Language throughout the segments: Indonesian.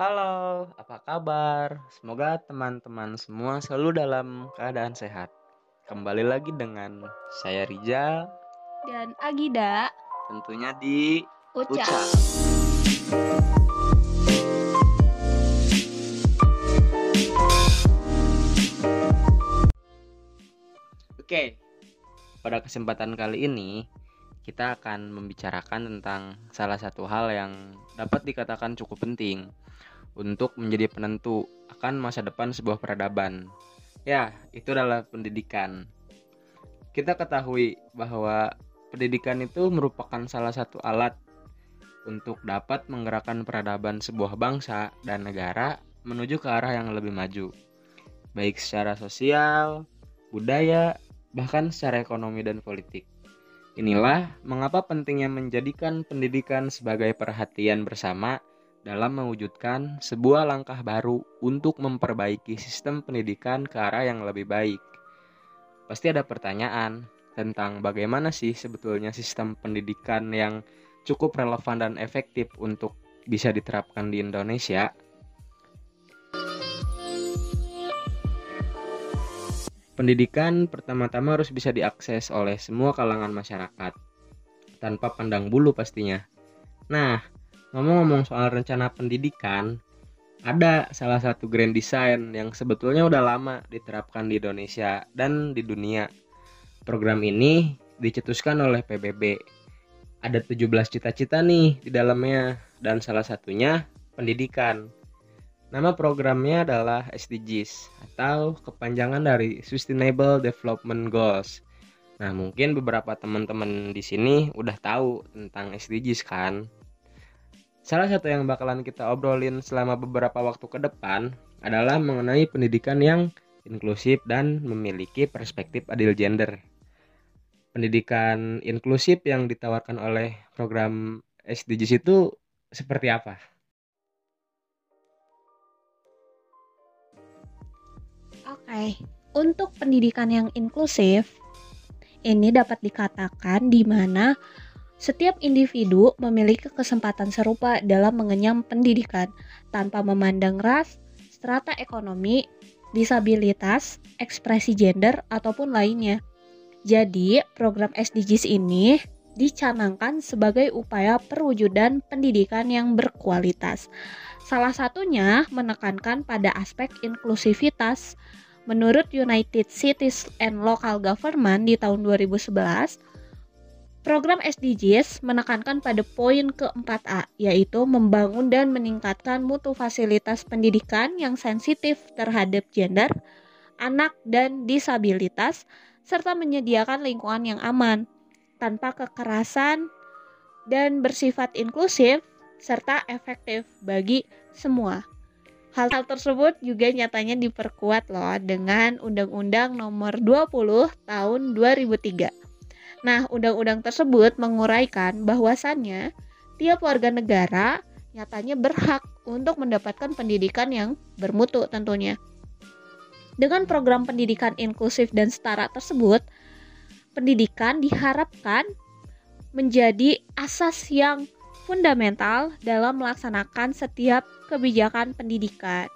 Halo, apa kabar? Semoga teman-teman semua selalu dalam keadaan sehat. Kembali lagi dengan saya Rijal, dan Agida tentunya di Uca. Uca. Oke, pada kesempatan kali ini kita akan membicarakan tentang salah satu hal yang dapat dikatakan cukup penting untuk menjadi penentu akan masa depan sebuah peradaban. Ya, itu adalah pendidikan. Kita ketahui bahwa pendidikan itu merupakan salah satu alat untuk dapat menggerakkan peradaban sebuah bangsa dan negara menuju ke arah yang lebih maju, baik secara sosial, budaya, bahkan secara ekonomi dan politik. Inilah mengapa pentingnya menjadikan pendidikan sebagai perhatian bersama dalam mewujudkan sebuah langkah baru untuk memperbaiki sistem pendidikan ke arah yang lebih baik. Pasti ada pertanyaan tentang bagaimana sih sebetulnya sistem pendidikan yang cukup relevan dan efektif untuk bisa diterapkan di Indonesia. Pendidikan pertama-tama harus bisa diakses oleh semua kalangan masyarakat, tanpa pandang bulu pastinya. Nah, ngomong-ngomong soal rencana pendidikan, ada salah satu grand design yang sebetulnya udah lama diterapkan di Indonesia dan di dunia. Program ini dicetuskan oleh PBB. Ada 17 cita-cita nih di dalamnya dan salah satunya pendidikan. Nama programnya adalah SDGs atau kepanjangan dari Sustainable Development Goals. Nah, mungkin beberapa teman-teman di sini udah tahu tentang SDGs kan? Salah satu yang bakalan kita obrolin selama beberapa waktu ke depan adalah mengenai pendidikan yang inklusif dan memiliki perspektif adil gender. Pendidikan inklusif yang ditawarkan oleh program SDGs itu seperti apa? Oke, untuk pendidikan yang inklusif, ini dapat dikatakan di mana setiap individu memiliki kesempatan serupa dalam mengenyam pendidikan tanpa memandang ras, strata ekonomi, disabilitas, ekspresi gender, ataupun lainnya. Jadi, program SDGs ini dicanangkan sebagai upaya perwujudan pendidikan yang berkualitas. Salah satunya menekankan pada aspek inklusivitas. Menurut United Cities and Local Government di tahun 2011, program SDGs menekankan pada poin ke-4A, yaitu membangun dan meningkatkan mutu fasilitas pendidikan yang sensitif terhadap gender, anak, dan disabilitas, serta menyediakan lingkungan yang aman, tanpa kekerasan, dan bersifat inklusif, serta efektif bagi semua. Hal-hal tersebut juga nyatanya diperkuat loh dengan Undang-Undang Nomor 20 Tahun 2003. Nah, undang-undang tersebut menguraikan bahwasannya tiap warga negara nyatanya berhak untuk mendapatkan pendidikan yang bermutu tentunya. Dengan program pendidikan inklusif dan setara tersebut, pendidikan diharapkan menjadi asas yang fundamental dalam melaksanakan setiap kebijakan pendidikan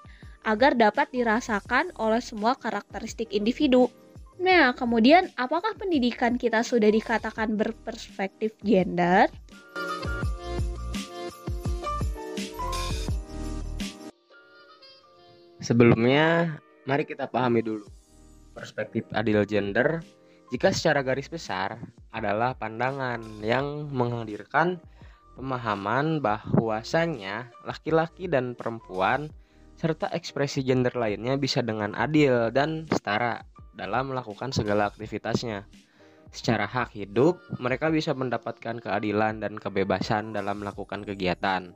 agar dapat dirasakan oleh semua karakteristik individu. Nah, kemudian apakah pendidikan kita sudah dikatakan berperspektif gender? Sebelumnya, mari kita pahami dulu perspektif adil gender jika secara garis besar adalah pandangan yang menghadirkan pemahaman bahwasannya laki-laki dan perempuan serta ekspresi gender lainnya bisa dengan adil dan setara dalam melakukan segala aktivitasnya. Secara hak hidup, mereka bisa mendapatkan keadilan dan kebebasan dalam melakukan kegiatan.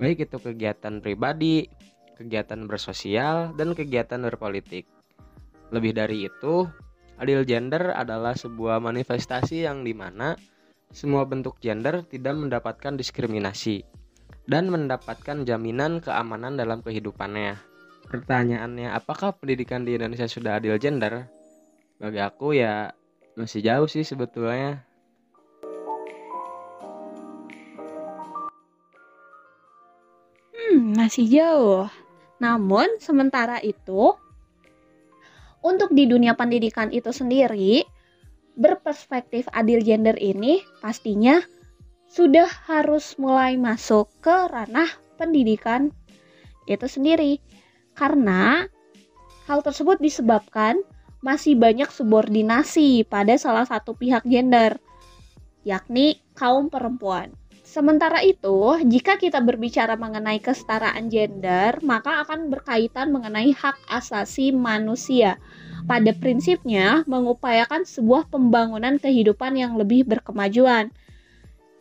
Baik itu kegiatan pribadi, kegiatan bersosial, dan kegiatan berpolitik. Lebih dari itu, adil gender adalah sebuah manifestasi yang di mana semua bentuk gender tidak mendapatkan diskriminasi dan mendapatkan jaminan keamanan dalam kehidupannya. Pertanyaannya, apakah pendidikan di Indonesia sudah adil gender? Bagi aku ya masih jauh sih sebetulnya. Hmm, masih jauh. Namun, sementara itu, untuk di dunia pendidikan itu sendiri, berperspektif adil gender ini pastinya sudah harus mulai masuk ke ranah pendidikan itu sendiri. Karena hal tersebut disebabkan masih banyak subordinasi pada salah satu pihak gender, yakni kaum perempuan. Sementara itu, jika kita berbicara mengenai kesetaraan gender, maka akan berkaitan mengenai hak asasi manusia. Pada prinsipnya, mengupayakan sebuah pembangunan kehidupan yang lebih berkemajuan.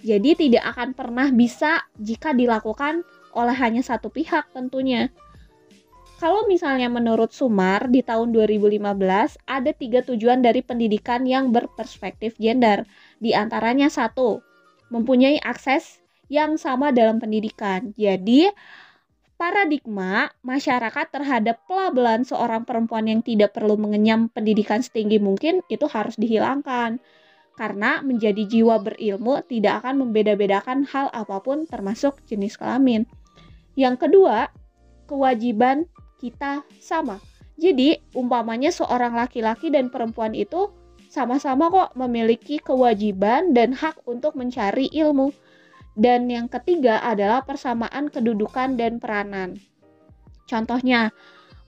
Jadi tidak akan pernah bisa jika dilakukan oleh hanya satu pihak tentunya. Kalau misalnya menurut Sumar di tahun 2015 ada tiga tujuan dari pendidikan yang berperspektif gender. Di antaranya satu, mempunyai akses yang sama dalam pendidikan. Jadi, paradigma masyarakat terhadap pelabelan seorang perempuan yang tidak perlu mengenyam pendidikan setinggi mungkin itu harus dihilangkan. Karena menjadi jiwa berilmu tidak akan membeda-bedakan hal apa pun termasuk jenis kelamin. Yang kedua, kewajiban kita sama. Jadi, umpamanya seorang laki-laki dan perempuan itu sama-sama kok memiliki kewajiban dan hak untuk mencari ilmu. Dan yang ketiga adalah persamaan kedudukan dan peranan. Contohnya,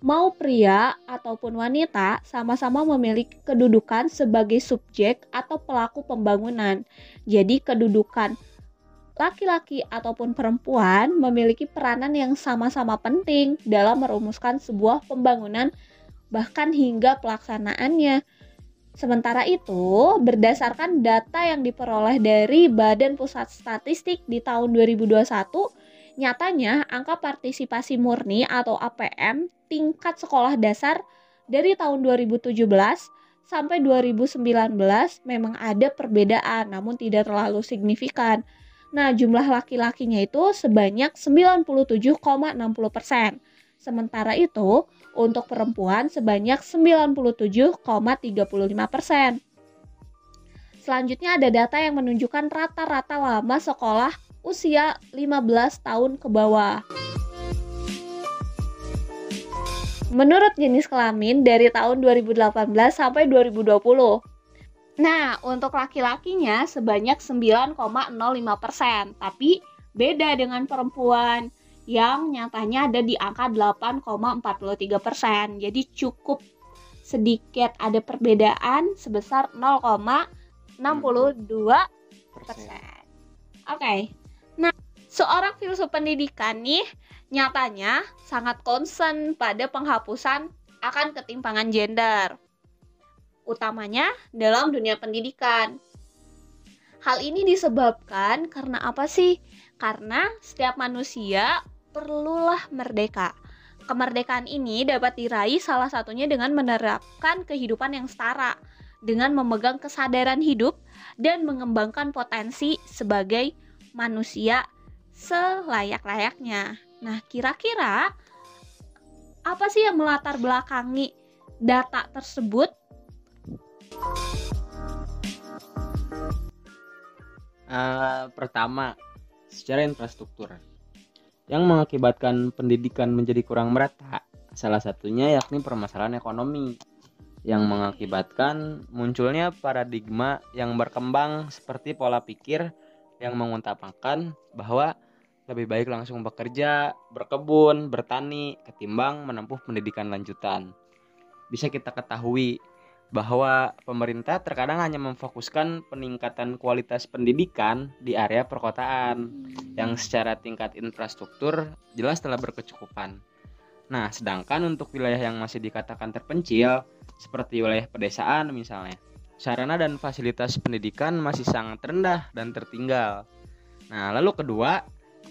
mau pria ataupun wanita sama-sama memiliki kedudukan sebagai subjek atau pelaku pembangunan. Jadi, kedudukan laki-laki ataupun perempuan memiliki peranan yang sama-sama penting dalam merumuskan sebuah pembangunan, bahkan hingga pelaksanaannya. Sementara itu, berdasarkan data yang diperoleh dari Badan Pusat Statistik di tahun 2021, nyatanya angka partisipasi murni atau APM tingkat sekolah dasar dari tahun 2017 sampai 2019 memang ada perbedaan namun tidak terlalu signifikan. Nah, jumlah laki-lakinya itu sebanyak 97,60 persen. Sementara itu, untuk perempuan sebanyak 97,35 persen. Selanjutnya ada data yang menunjukkan rata-rata lama sekolah usia 15 tahun ke bawah. Menurut jenis kelamin dari tahun 2018 sampai 2020. Nah, untuk laki-lakinya sebanyak 9,05 persen, tapi beda dengan perempuan yang nyatanya ada di angka 8,43 persen. Jadi cukup sedikit ada perbedaan sebesar 0,62 persen. Oke, okay. nah seorang filsuf pendidikan nih nyatanya sangat concern pada penghapusan akan ketimpangan gender, utamanya dalam dunia pendidikan. Hal ini disebabkan karena apa sih? Karena setiap manusia perlulah merdeka. Kemerdekaan ini dapat diraih salah satunya dengan menerapkan kehidupan yang setara, dengan memegang kesadaran hidup dan mengembangkan potensi sebagai manusia selayak-layaknya. Nah, kira-kira apa sih yang melatar belakangi data tersebut? Uh, pertama, secara infrastruktur yang mengakibatkan pendidikan menjadi kurang merata. Salah satunya yakni permasalahan ekonomi yang mengakibatkan munculnya paradigma yang berkembang seperti pola pikir yang mengutamakan bahwa lebih baik langsung bekerja, berkebun, bertani ketimbang menempuh pendidikan lanjutan. Bisa kita ketahui bahwa pemerintah terkadang hanya memfokuskan peningkatan kualitas pendidikan di area perkotaan yang secara tingkat infrastruktur jelas telah berkecukupan. Nah, sedangkan untuk wilayah yang masih dikatakan terpencil, seperti wilayah pedesaan misalnya, sarana dan fasilitas pendidikan masih sangat rendah dan tertinggal. Nah, lalu kedua,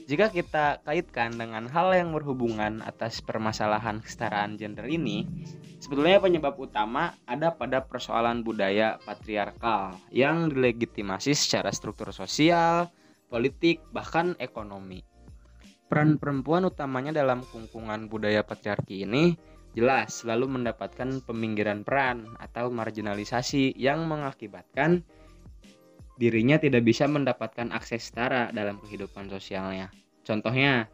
jika kita kaitkan dengan hal yang berhubungan atas permasalahan kesetaraan gender ini, Sebetulnya penyebab utama ada pada persoalan budaya patriarkal yang dilegitimasi secara struktur sosial, politik, bahkan ekonomi. Peran perempuan utamanya dalam kungkungan budaya patriarki ini jelas selalu mendapatkan peminggiran peran atau marginalisasi yang mengakibatkan dirinya tidak bisa mendapatkan akses setara dalam kehidupan sosialnya. Contohnya,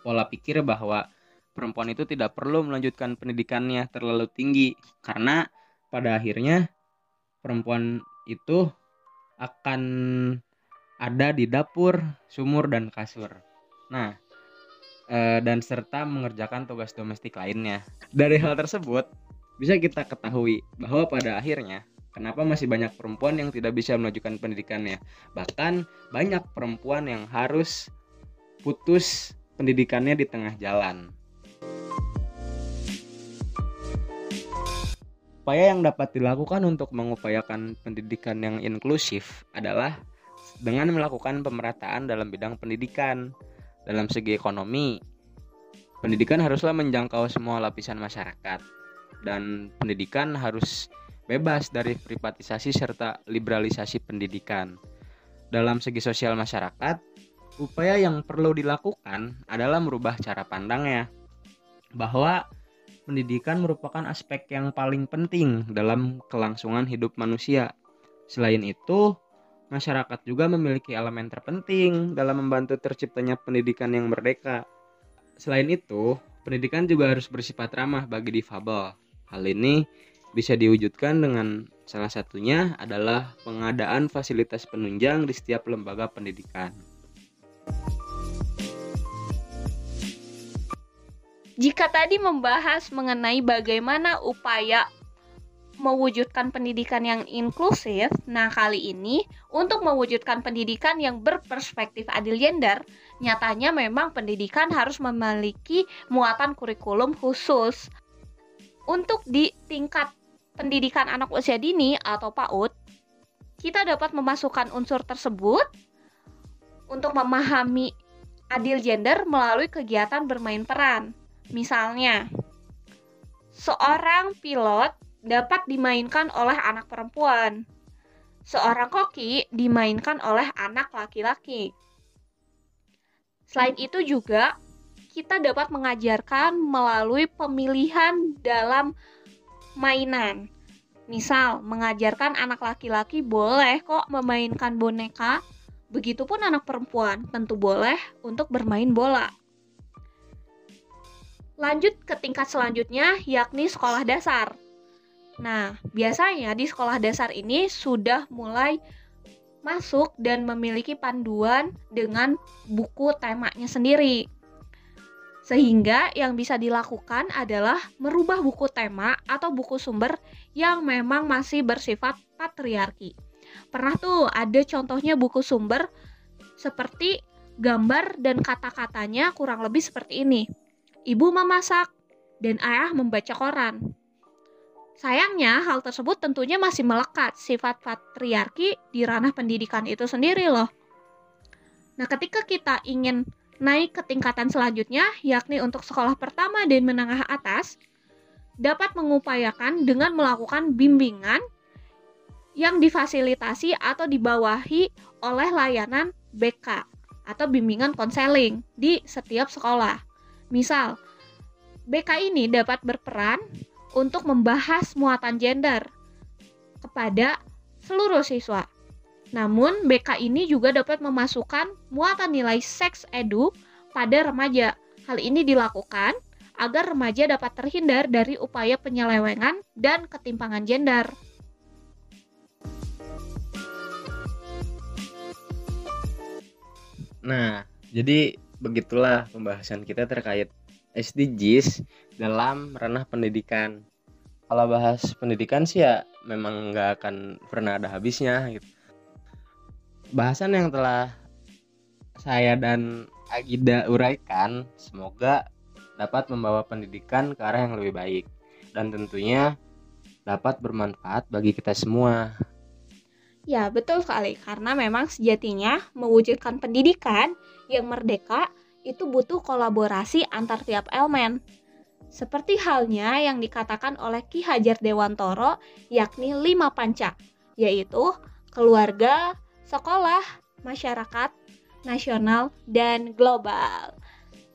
pola pikir bahwa perempuan itu tidak perlu melanjutkan pendidikannya terlalu tinggi karena pada akhirnya perempuan itu akan ada di dapur, sumur dan kasur. Nah, eh, dan serta mengerjakan tugas domestik lainnya. Dari hal tersebut, bisa kita ketahui bahwa pada akhirnya kenapa masih banyak perempuan yang tidak bisa melanjutkan pendidikannya. Bahkan banyak perempuan yang harus putus pendidikannya di tengah jalan. Upaya yang dapat dilakukan untuk mengupayakan pendidikan yang inklusif adalah dengan melakukan pemerataan dalam bidang pendidikan. Dalam segi ekonomi, pendidikan haruslah menjangkau semua lapisan masyarakat dan pendidikan harus bebas dari privatisasi serta liberalisasi pendidikan. Dalam segi sosial masyarakat, upaya yang perlu dilakukan adalah merubah cara pandangnya bahwa pendidikan merupakan aspek yang paling penting dalam kelangsungan hidup manusia. Selain itu, masyarakat juga memiliki elemen terpenting dalam membantu terciptanya pendidikan yang merdeka. Selain itu, pendidikan juga harus bersifat ramah bagi difabel. Hal ini bisa diwujudkan dengan salah satunya adalah pengadaan fasilitas penunjang di setiap lembaga pendidikan. Jika tadi membahas mengenai bagaimana upaya mewujudkan pendidikan yang inklusif, nah kali ini untuk mewujudkan pendidikan yang berperspektif adil gender, nyatanya memang pendidikan harus memiliki muatan kurikulum khusus. Untuk di tingkat pendidikan anak usia dini atau PAUD, kita dapat memasukkan unsur tersebut untuk memahami adil gender melalui kegiatan bermain peran. Misalnya, seorang pilot dapat dimainkan oleh anak perempuan. Seorang koki dimainkan oleh anak laki-laki. Selain itu juga kita dapat mengajarkan melalui pemilihan dalam mainan. Misal, mengajarkan anak laki-laki boleh kok memainkan boneka, begitupun anak perempuan tentu boleh untuk bermain bola. Lanjut ke tingkat selanjutnya, yakni sekolah dasar. Nah, biasanya di sekolah dasar ini sudah mulai masuk dan memiliki panduan dengan buku temanya sendiri. Sehingga yang bisa dilakukan adalah merubah buku tema atau buku sumber yang memang masih bersifat patriarki. Pernah tuh ada contohnya buku sumber seperti gambar dan kata-katanya kurang lebih seperti ini ibu memasak, dan ayah membaca koran. Sayangnya, hal tersebut tentunya masih melekat sifat patriarki di ranah pendidikan itu sendiri loh. Nah, ketika kita ingin naik ke tingkatan selanjutnya, yakni untuk sekolah pertama dan menengah atas, dapat mengupayakan dengan melakukan bimbingan yang difasilitasi atau dibawahi oleh layanan BK atau bimbingan konseling di setiap sekolah. Misal, BK ini dapat berperan untuk membahas muatan gender kepada seluruh siswa. Namun, BK ini juga dapat memasukkan muatan nilai seks edu pada remaja. Hal ini dilakukan agar remaja dapat terhindar dari upaya penyelewengan dan ketimpangan gender. Nah, jadi begitulah pembahasan kita terkait SDGs dalam ranah pendidikan. Kalau bahas pendidikan sih ya memang nggak akan pernah ada habisnya gitu. Bahasan yang telah saya dan Agida uraikan semoga dapat membawa pendidikan ke arah yang lebih baik dan tentunya dapat bermanfaat bagi kita semua. Ya, betul sekali. Karena memang sejatinya mewujudkan pendidikan yang merdeka itu butuh kolaborasi antar tiap elemen. Seperti halnya yang dikatakan oleh Ki Hajar Dewantoro, yakni lima panca, yaitu keluarga, sekolah, masyarakat, nasional, dan global.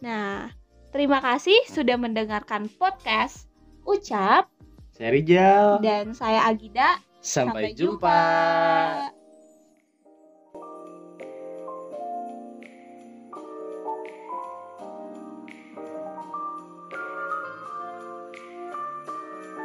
Nah, terima kasih sudah mendengarkan podcast Ucap. Saya Rijal. Dan saya Agida. Sampai, Sampai jumpa. jumpa.